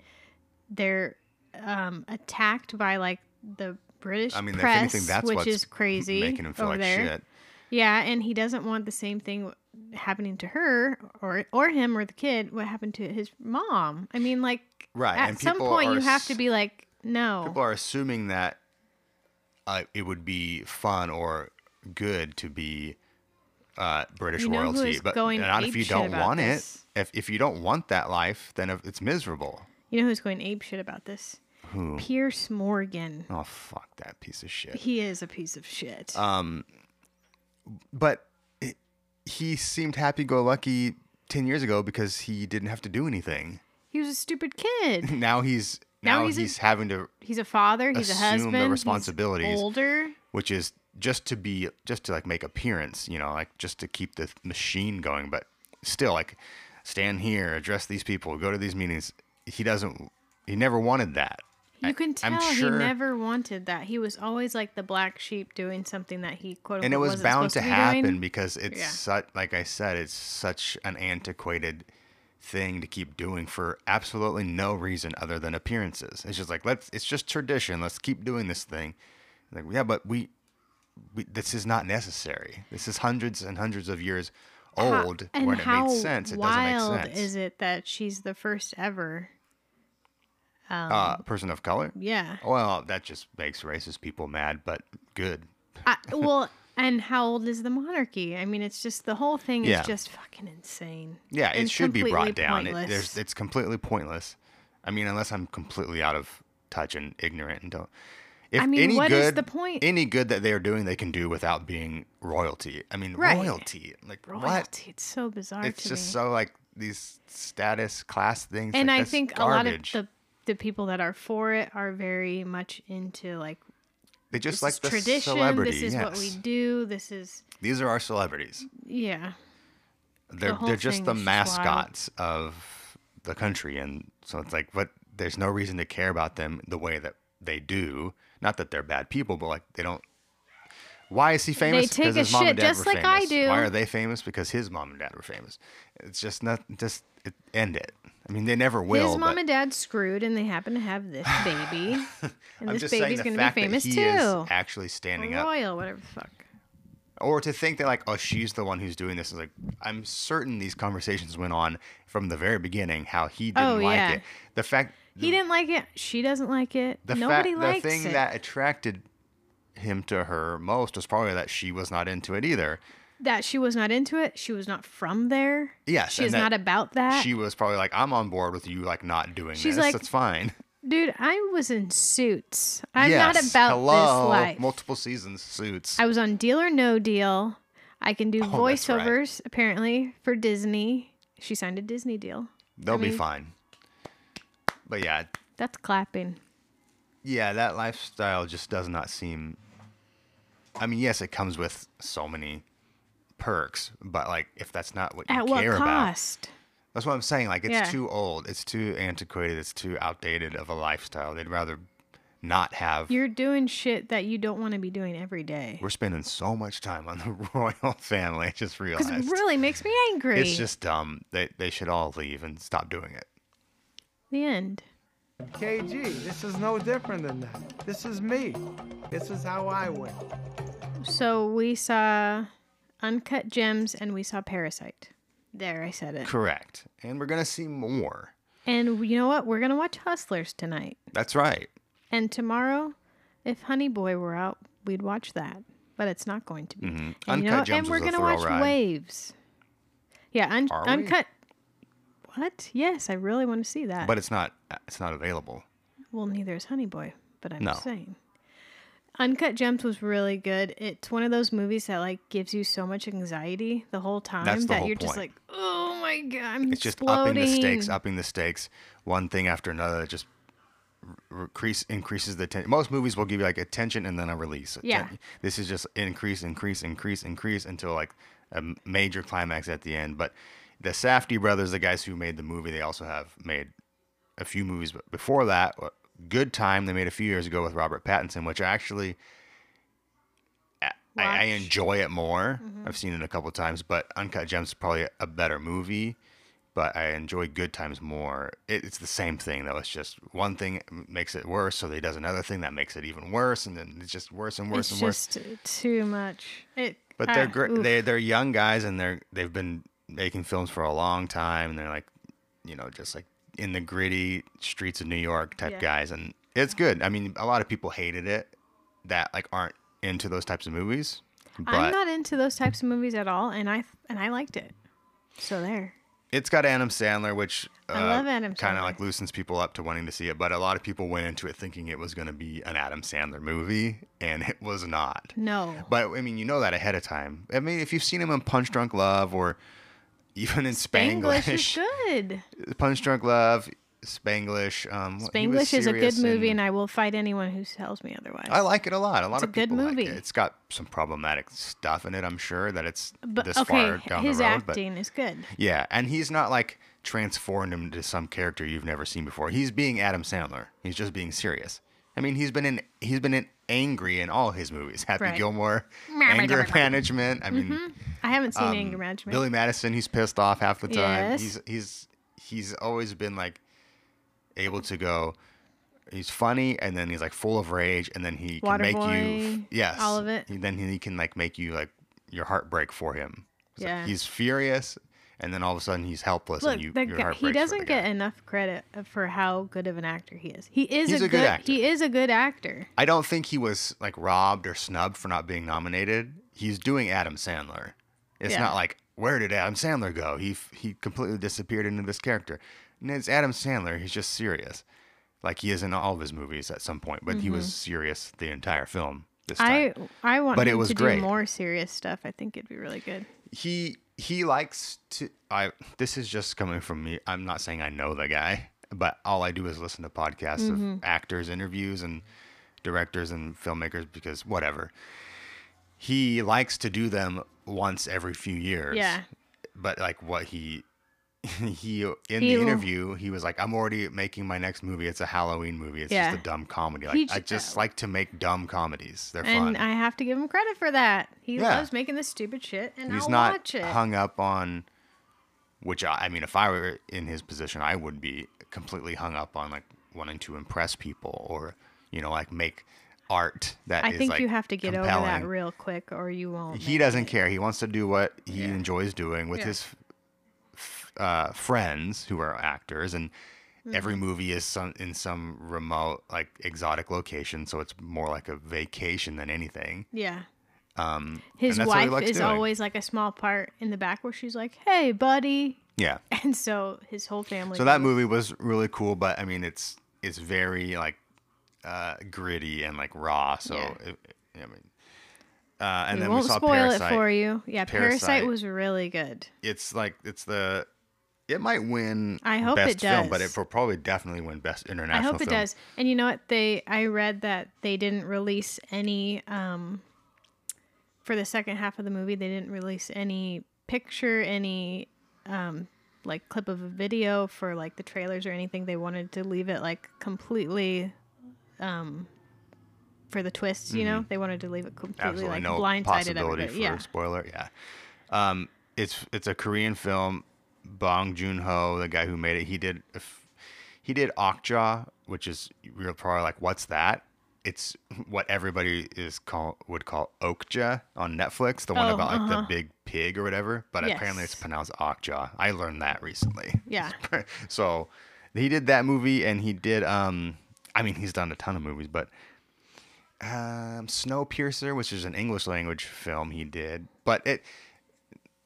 they're um attacked by like the British i mean if press, anything that's which what's is crazy making him feel over like there. shit Yeah, and he doesn't want the same thing happening to her or or him or the kid what happened to his mom. I mean, like Right, at some point are you have to be like, no. people are assuming that uh, it would be fun or good to be uh, British You know royalty, but going not if you don't want this? it. If if you don't want that life, then it's miserable. you know who's going ape shit about this? Who? Piers Morgan. Oh fuck that piece of shit. He is a piece of shit. Um, but it, he seemed happy-go-lucky ten years ago because he didn't have to do anything. he was a stupid kid. Now he's Now now, he's he's, a- having to, He's a father. He's a Assume the husband. he's responsibilities. older. which is just to be, just to like make appearance, you know, like just to keep the machine going. But still, like stand here, address these people, go to these meetings. He doesn't. He never wanted that. You can tell he never wanted that. He was always like the black sheep doing something that he quote unquote and it was bound supposed to be happen doing. because it's Yeah. such like i said it's such an antiquated thing to keep doing for absolutely no reason other than appearances it's just like let's it's just tradition let's keep doing this thing like yeah but we, we this is not necessary this is hundreds and hundreds of years How- old and when it how made sense it wild doesn't make sense is it that she's the first ever? Uh person of color Yeah. well that just makes racist people mad but good I, well, and how old is the monarchy? I mean, it's just the whole thing Yeah. is just fucking insane. Yeah, and it should be brought down. It, there's, it's completely pointless. I mean, unless I'm completely out of touch and ignorant and don't. If I mean, any what good, is the point? Any good that they are doing, they can do without being royalty. I mean, Right. royalty. Like what? It's so bizarre It's just me. so like these status class things. and like, I think garbage. a lot of the the people that are for it are very much into like they just like the tradition. celebrity. This is what we do. This is These are our celebrities. yeah. They're whole they're just the is just wild. mascots of the country, and so it's like, but there's no reason to care about them the way that they do. Not that they're bad people, but like they don't. Why is he famous? take because a his mom shit and dad just like I famous. do. Why are they famous? Because his mom and dad were famous. It's just not just it, end it. I mean, they never will. His mom but and dad screwed, and they happen to have this baby, and this baby's going to be famous too. actually standing up Royal, whatever the fuck. or to think that like oh she's the one who's doing this is like i'm certain these conversations went on from the very beginning how he didn't Oh, like yeah. it the fact He didn't like it. She doesn't like it. The Nobody fact, likes the thing it. that attracted him to her most was probably that she was not into it either. that she was not into it. She was not from there. Yes, She is not about that. She was probably like, "I'm on board with you, like not doing She's this. like, That's fine." Dude, I was in suits. I'm yes, not about hello, this life. Multiple seasons, suits. I was on Deal or No Deal. I can do Oh, that's right. voiceovers apparently for Disney. She signed a Disney deal. They'll be mean- fine. But yeah, That's clapping. yeah, that lifestyle just does not seem. I mean, yes, it comes with so many perks, but like, if that's not what you At what care about, that's what I'm saying. Like, it's Yeah. too old, it's too antiquated, it's too outdated of a lifestyle. They'd rather not have. You're doing shit that you don't want to be doing every day. We're spending so much time on the royal family. I just Because realized. it really makes me angry. It's just dumb. They they should all leave and stop doing it. the end. KG, this is no different than that. This is me. This is how I win. So we saw Uncut Gems and we saw Parasite. There, I said it. Correct. And we're gonna see more. And you know what? We're gonna watch Hustlers tonight. That's right. And tomorrow, if Honey Boy were out, we'd watch that. But it's not going to be. And, you Mm-hmm. Uncut know, Gems and we're gonna watch ride. Waves. Yeah, un- Are we? Uncut. What? Yes, I really want to see that. But it's not uh, it's not available. well, neither is Honey Boy. But I'm No. saying. Uncut Gems was really good. It's one of those movies that like gives you so much anxiety the whole time That's the that whole you're just point. like, oh my god, I'm It's just exploding. upping the stakes, upping the stakes, one thing after another. That just r- increase increases the tension. Most movies will give you like a tension and then a release. A Yeah. This is just increase, increase, increase, increase until like a m- major climax at the end. But the Safdie brothers, the guys who made the movie, they also have made a few movies but before that. uh, Good Time they made a few years ago with Robert Pattinson, which I actually I, I Mm-hmm. enjoy it more. I've seen it a couple times, but Uncut Gems is probably a better movie. But I enjoy Good Times more. It, it's the same thing though. It's just one thing makes it worse, so they does another thing that makes it even worse, and then it's just worse and worse it's and worse. just too much. It. But they're great. They they're young guys, and they're they've been making films for a long time, and they're like, you know, just like in the gritty streets of New York type Yeah. guys, and it's good. I mean, a lot of people hated it that like aren't into those types of movies, but I'm not into those types of movies at all, and I and I liked it. So there. it's got Adam Sandler, which uh, I love Adam Kind of like loosens people up to wanting to see it, but a lot of people went into it thinking it was going to be an Adam Sandler movie, and it was not. No. But I mean, you know that ahead of time. I mean, if you've seen him in Punch Drunk Love or even in Spanglish is good. Punch Drunk Love, Spanglish. Um, Spanglish is a good movie, and and I will fight anyone who tells me otherwise. I like it a lot. A lot It's of a good people like movie. it. It's got some problematic stuff in it. I'm sure that it's but this okay, far down his the road. But acting is good. yeah, and he's not like transformed him into some character you've never seen before. He's being Adam Sandler. He's just being serious. I mean, he's been in he's been in angry in all his movies. Happy Right. Gilmore, Anger Management. I mean, I haven't seen um, Anger Management. Billy Madison, he's pissed off half the time. Yes. He's he's he's always been like able to go. He's funny, and then he's like full of rage, and then he can make you yes, all of it. He, then he can like make you like your heart break for him. It's like Yeah. he's furious, and then all of a sudden he's helpless, Look, and you your guy, heart he doesn't get enough credit for how good of an actor he is. He is He's a, a good actor. He is a good actor. I don't think he was like robbed or snubbed for not being nominated. He's doing Adam Sandler. It's Yeah. not like where did Adam Sandler go? He he completely disappeared into this character. And it's Adam Sandler. He's just serious, like he is in all of his movies at some point. But he was serious the entire film. This time. Mm-hmm. I I want But it him was to great. do more serious stuff. I think it'd be really good. he he likes to i this is just coming from me i'm not saying i know the guy but all i do is listen to podcasts Mm-hmm. of actors interviews and directors and filmmakers because whatever he likes to do them once every few years Yeah. but like what he he in He the interview he was like i'm already making my next movie it's a halloween movie it's Yeah. just a dumb comedy like i just oh. like to make dumb comedies they're And fun I have to give him credit for that. He Yeah. loves making this stupid shit, and he's I'll not watch it. hung up on which I, I mean if i were in his position i would be completely hung up on like wanting to impress people or you know like make art that I think like, you have to get over that compelling. real quick, or you won't. he doesn't it. care he wants to do what he Yeah. enjoys doing with Yeah. his uh, friends who are actors and Every movie is some in some remote, like exotic location, so it's more like a vacation than anything. Yeah. Um, His and that's what he wife is doing. always like a small part in the back where she's like, "Hey, buddy," yeah. and so his whole family. So that goes. movie was really cool, but I mean, it's it's very like uh, gritty and like raw. So Yeah. it, I mean, uh, and we then won't we saw spoil Parasite. it for you. Yeah, Parasite. Parasite. was really good. It's like it's the it might win. I hope best it film, but it will probably definitely win best international. I hope it does. And you know what? They I read that they didn't release any um for the second half of the movie. They didn't release any picture, any um like clip of a video for like the trailers or anything. They wanted to leave it like completely um for the twists, you know? They wanted to leave it completely Mm-hmm. Absolutely like no blindsided possibility everybody. for Yeah. spoiler. Yeah, um, it's it's a Korean film. Bong Joon Ho, the guy who made it, he did he did Okja, which is real probably like what's that? It's what everybody is call would call Okja on Netflix, the one Oh, about like uh-huh. the big pig or whatever. But apparently it's pronounced Okja. I learned that recently. Yeah. so he did that movie and he did um I mean he's done a ton of movies, but um Snowpiercer, which is an English language film he did. But it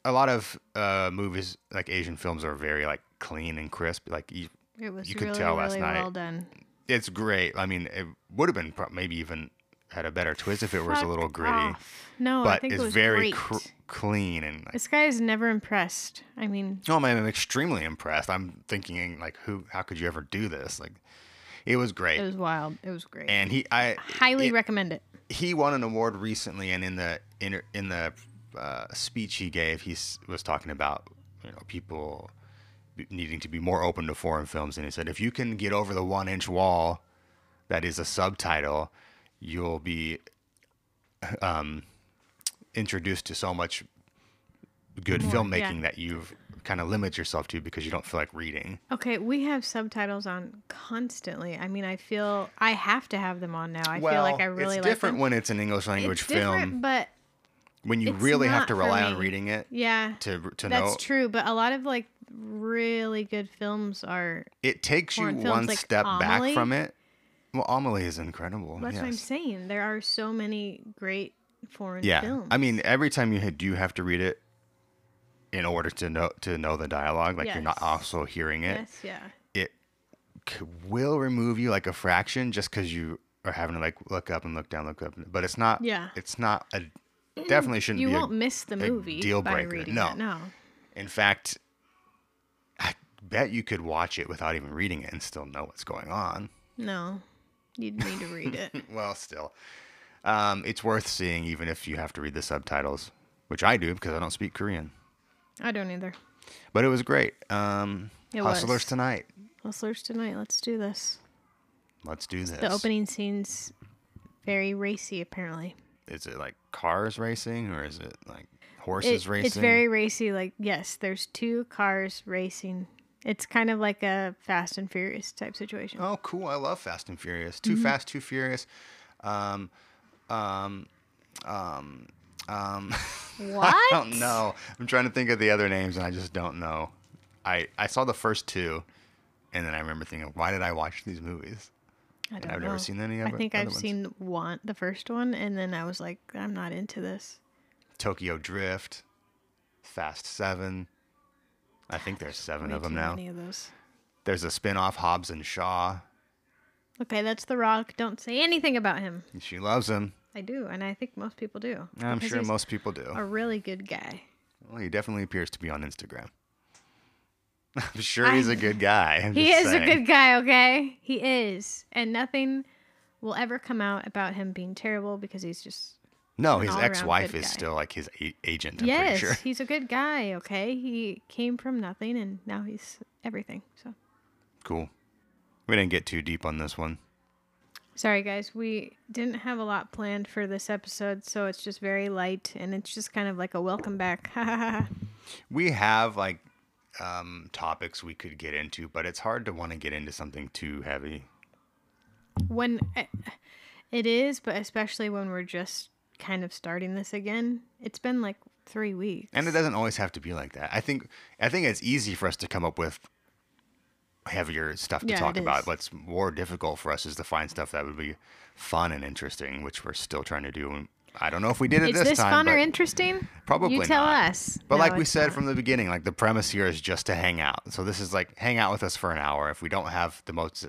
a lot of uh movies like Asian films are very like clean and crisp. Like you, It was you could really, tell last really night. well done. it's great. I mean, it would have been pro- maybe even had a better twist if it was a little gritty. off. No, I but think it's it was very cr- clean and like, This guy is never impressed. I mean, No, man, I'm extremely impressed. I'm thinking like, who? How could you ever do this? Like, it was great. it was wild. It was great. and he, I Highly it- recommend it. he won an award recently, and in the in, in the uh, speech he gave, he was talking about you know people needing to be more open to foreign films, and he said if you can get over the one inch wall that is a subtitle, you'll be um, introduced to so much good More, filmmaking yeah. that you've kind of limit yourself to because you don't feel like reading. Okay, we have subtitles on constantly. I mean, I feel I have to have them on now. I well, feel like I really like it. it's different when it's an English language it's different, film. but When you it's really have to rely on reading it yeah, to to know. that's true. But a lot of like really good films are. it takes you one like step back from it. Well, Amelie is incredible. That's what I'm saying. There are so many great foreign Yeah, films. I mean, every time you do have to read it in order to know to know the dialogue, like you're not also hearing it. yes, yeah. It c- will remove you like a fraction just because you are having to like look up and look down, look up. But it's not. Yeah. It's not a. Definitely shouldn't You be. won't miss the movie deal by breaker. reading No. it. No. In fact, I bet you could watch it without even reading it and still know what's going on. No. You'd need to read it. well, still, um, it's worth seeing even if you have to read the subtitles, which I do because I don't speak Korean. I don't either. But it was great. Um, It Hustlers was. tonight. Hustlers tonight. Let's do this. Let's do this. The opening scene's very racy, apparently. Is it like cars racing or is it like horses It- racing? It's very racy. Like, yes, there's two cars racing. It's kind of like a Fast and Furious type situation. Oh, cool! I love Fast and Furious. Mm-hmm. Too Fast, Too Furious. Um, um, um, um. What? I don't know. I'm trying to think of the other names, and I just don't know. I I saw the first two, and then I remember thinking, why did I watch these movies? I don't I've know. never seen any of it. I think I've ones. seen Want, the first one, and then I was like, I'm not into this. Tokyo Drift, Fast Seven. I think there's seven of them now. Many of those. There's a spin-off, Hobbs and Shaw. Okay, that's The Rock. Don't say anything about him. She loves him. I do, and I think most people do. I'm sure most people do. a really good guy. Well, he definitely appears to be on Instagram. I'm sure he's a good guy. I'm He is saying. a good guy, okay? He is. And nothing will ever come out about him being terrible because he's just No, his ex-wife is guy. still like his a- agent. I'm yes, pretty sure. he's a good guy, okay? He came from nothing and now he's everything. So Cool. We didn't get too deep on this one. sorry guys, we didn't have a lot planned for this episode, so it's just very light and it's just kind of like a welcome back. We have like um, topics we could get into, but it's hard to want to get into something too heavy. when eh, it is, but especially when we're just kind of starting this again. It's been like 3 weeks. And it doesn't always have to be like that. I think I think it's easy for us to come up with heavier stuff to Yeah, talk about. What's more difficult for us is to find stuff that would be fun and interesting, which we're still trying to do. I don't know if we did it Is this, this time. fun or interesting? Probably You tell not. us. But No, like we said not. from the beginning, like the premise here is just to hang out. So this is like hang out with us for an hour. If we don't have the most,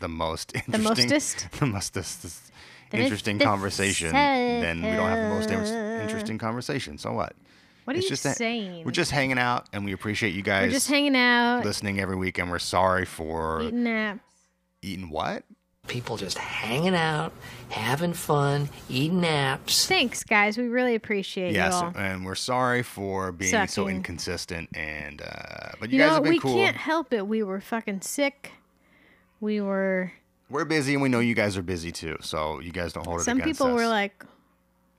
the most interesting, the mostest? the mostest interesting the conversation, then we don't have the most in- interesting conversation. So what? What are it's you just saying? we're just hanging out, and we appreciate you guys We're just hanging out, listening every week, and we're sorry for eating naps. eating what? People just hanging out, having fun, eating naps. Thanks, guys. We really appreciate Yes, you all. and we're sorry for being so inconsistent. And uh, but you, You guys know, have been we cool. can't help it. We were fucking sick. We were. We're busy, and we know you guys are busy too. So you guys don't hold it Some against people us. were like,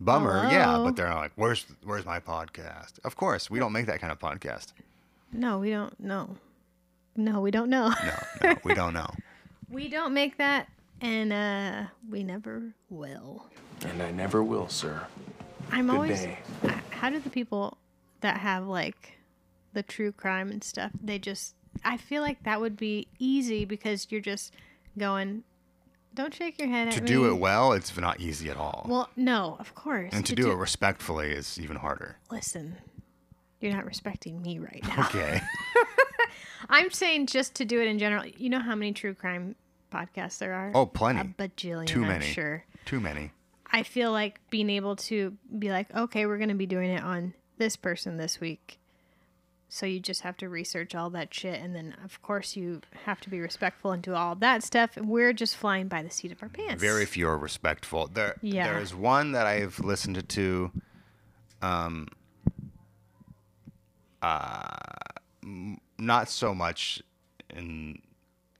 bummer, yeah, but they're like, where's where's my podcast? Of course, we don't make that kind of podcast. "No, we don't know. No, we don't know. No, no, we don't know. we don't make that, and uh, we never will." And I never will, sir. I'm Good always. day. How do the people that have like the true crime and stuff? They just. I feel like that would be easy because you're just going. Don't shake your head to at do me." it well, it's not easy at all. Well, no, of course. and to, do, it respectfully is even harder. Listen, you're not respecting me right now. Okay. I'm saying just to do it in general. You know how many true crime podcasts there are? Oh, plenty. A bajillion. Too I'm many. sure. Too many. I feel like being able to be like, okay, we're going to be doing it on this person this week. So you just have to research all that shit. And then, of course, you have to be respectful and do all that stuff. We're just flying by the seat of our pants. Very few are respectful. There, Yeah. there's one that I've listened to. Um. Uh, not so much in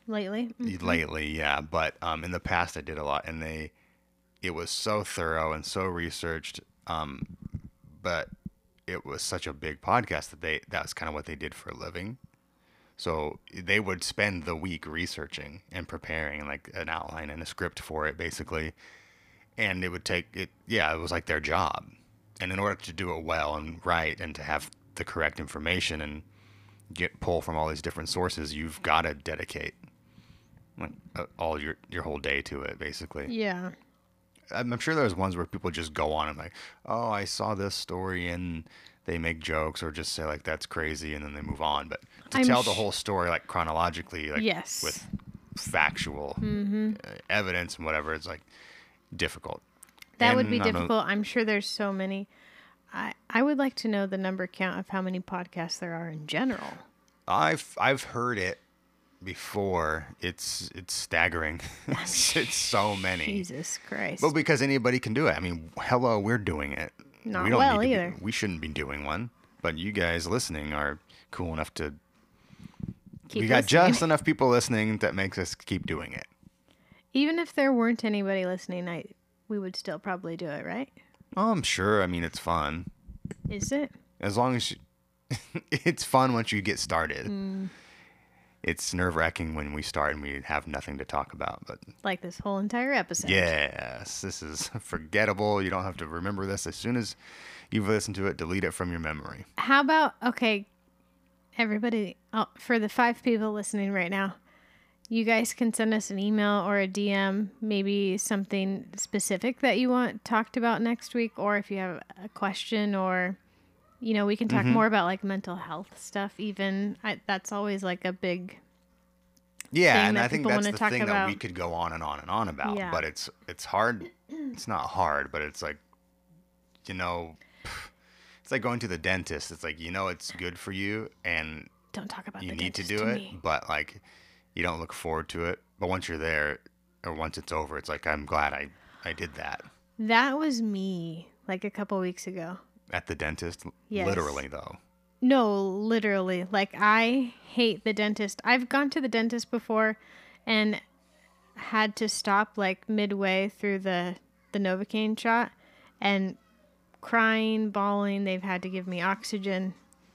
lately. Mm. lately, yeah, but um, in the past I did a lot, and they, it was so thorough and so researched. Um, but it was such a big podcast that they that's kind of what they did for a living. So they would spend the week researching and preparing like an outline and a script for it, basically. And it would take it, yeah, it was like their job. And in order to do it well and right, and to have the correct information and get pull from all these different sources, you've got to dedicate like uh, all your your whole day to it, basically. Yeah. I'm I'm sure there's ones where people just go on and like, oh, I saw this story and they make jokes or just say like that's crazy and then they move on. But to I'm tell the whole story like chronologically, like Yes. with factual Mm-hmm. uh, evidence and whatever, it's like difficult. That would be know- difficult. I'm sure there's so many. I I would like to know the number count of how many podcasts there are in general. I've I've heard it before. It's it's staggering. it's, it's so many. Jesus Christ. Well, because anybody can do it. I mean, hello, we're doing it. Not we don't well to be- either. we shouldn't be doing one, but you guys listening are cool enough to. Keep we got listening. just enough people listening that makes us keep doing it. Even if there weren't anybody listening, I we would still probably do it, right? Oh, I'm sure. I mean, it's fun Is it? as long as you, it's fun once you get started. Mm. It's nerve wracking when we start and we have nothing to talk about, but Like this whole entire episode. Yes, this is forgettable. You don't have to remember this. As soon as you've listened to it, delete it from your memory. How about okay, everybody? Oh, for the five people listening right now, you guys can send us an email or a DM, maybe something specific that you want talked about next week, or if you have a question, or you know, we can talk Mm-hmm. more about like mental health stuff. Even I, that's always like a big. Yeah, and I think that's the thing that we could go on and on and on about. Yeah. But it's it's hard. It's not hard, but it's like, you know, it's like going to the dentist. It's like you know it's good for you, and Don't talk about you need to do it, me. but like you don't look forward to it. But once you're there, or once it's over, it's like I'm glad I I did that That was me like a couple weeks ago. At the dentist. Yes. Literally though. No, literally. Like I hate the dentist. I've gone to the dentist before and had to stop like midway through the the Novocaine shot and crying, bawling, they've had to give me oxygen.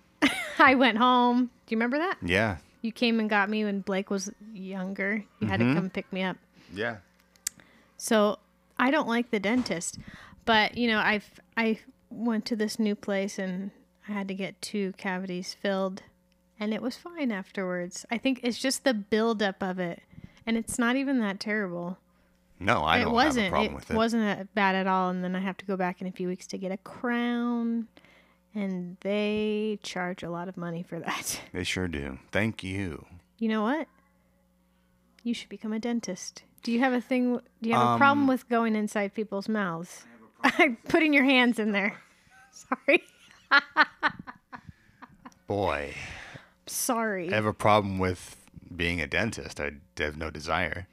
I went home. Do you remember that? Yeah. You came and got me when Blake was younger. You had to mm-hmm. come pick me up. Yeah. So I don't like the dentist, but you know, I've I went to this new place and I had to get two cavities filled, and it was fine afterwards. I think it's just the buildup of it, and it's not even that terrible. No, I it don't wasn't. have a problem it with it. It wasn't that bad at all. And then I have to go back in a few weeks to get a crown, and they charge a lot of money for that. They sure do. Thank you. You know what? You should become a dentist. Do you have a thing? Do you have a problem Um, with going inside people's mouths? I'm putting your hands in there. Sorry. Boy, Sorry. I have a problem with being a dentist. I have no desire.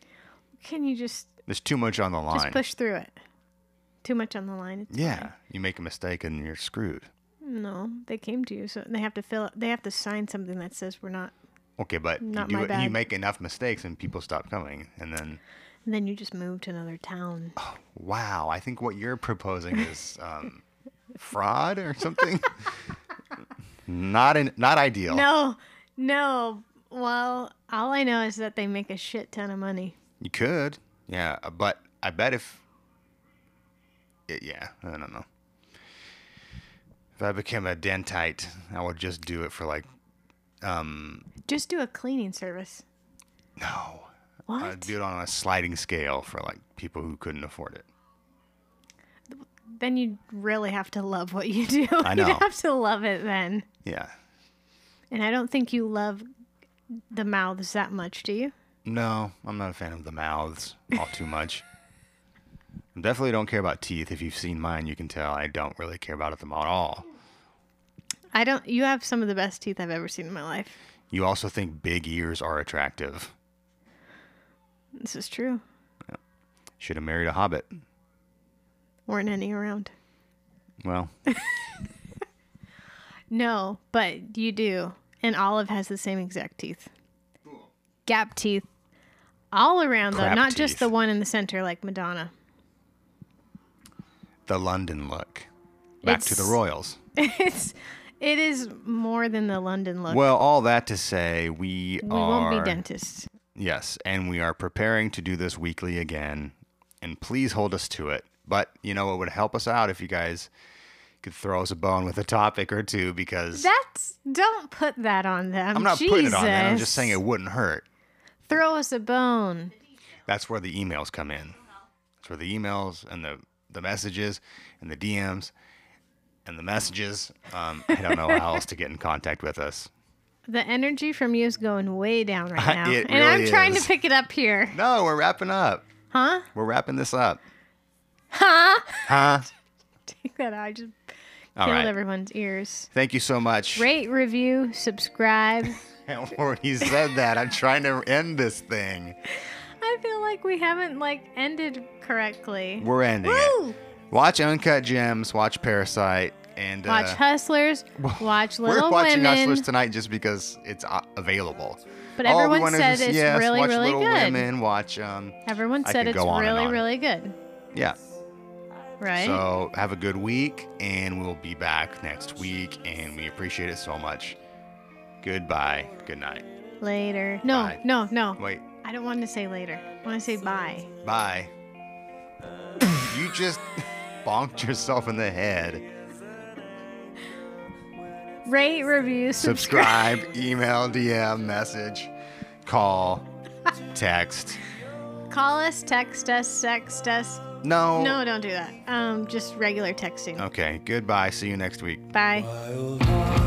Can you just There's too much on the line. just push through it? Too much on the line. It's yeah, you make a mistake and you're screwed. No, they came to you, so they have to fill. They have to sign something that says we're not. Okay, but Not you my it, you make enough mistakes and people stop coming, and then And then you just move to another town. wow, I think what you're proposing is um, fraud or something. not in, not ideal. No, no. Well, all I know is that they make a shit ton of money. You could, yeah, uh, but I bet if, it, yeah, I don't know. If I became a dentite, I would just do it for like, um, Just do a cleaning service. no, What? I'd do it on a sliding scale for like people who couldn't afford it. then you'd really have to love what you do. I know. You'd have to love it then. Yeah, And I don't think you love the mouths that much, do you? no, I'm not a fan of the mouths all too much. I definitely don't care about teeth. If you've seen mine, you can tell I don't really care about them at all. I don't. You have some of the best teeth I've ever seen in my life. You also think big ears are attractive. This is true. Should have married a hobbit. Weren't any around. Well, No, but you do. And Olive has the same exact teeth. Gap teeth. All around though, Crap not just the one in the center like Madonna. the London look. Back to the Royals. It's it is more than the London look. Well, all that to say, we, are. we are won't be dentists. Yes, and we are preparing to do this weekly again. And please hold us to it. But you know, it would help us out if you guys could throw us a bone with a topic or two because That's don't put that on them. I'm not putting it on them. I'm just saying it wouldn't hurt. Throw us a bone. That's where the emails come in. That's where the emails and the the messages and the DMs and the messages. Um, I don't know how else to get in contact with us. The energy from you is going way down right now. And I'm really trying is. to pick it up here. No, we're wrapping up. Huh? We're wrapping this up. Huh? Huh? Take that out. I just All killed right. everyone's ears. Thank you so much. Rate, review, subscribe. I already said that. I'm trying to end this thing. I feel like we haven't like ended correctly. We're ending Woo! it. Watch Uncut Gems. Watch Parasite. And Watch uh, Hustlers. Watch Little Women. we're watching Women. Hustlers tonight just because it's uh, available. But we everyone said just- it's yes, really, watch really Little good. Women. Watch. Um, Everyone said it's go on and really, really good. yeah. Right? So have a good week, and we'll be back next week, and we appreciate it so much. Goodbye. Good night. later. No, Bye. no, no. Wait. I don't want to say later. I want to say bye. Bye. you just bonked yourself in the head. Rate, review, subscribe. Subscribe, email, DM, message, call, text. Call us, text us, sext us. No. No, don't do that. Um, just regular texting. Okay. Goodbye. See you next week. Bye. Wild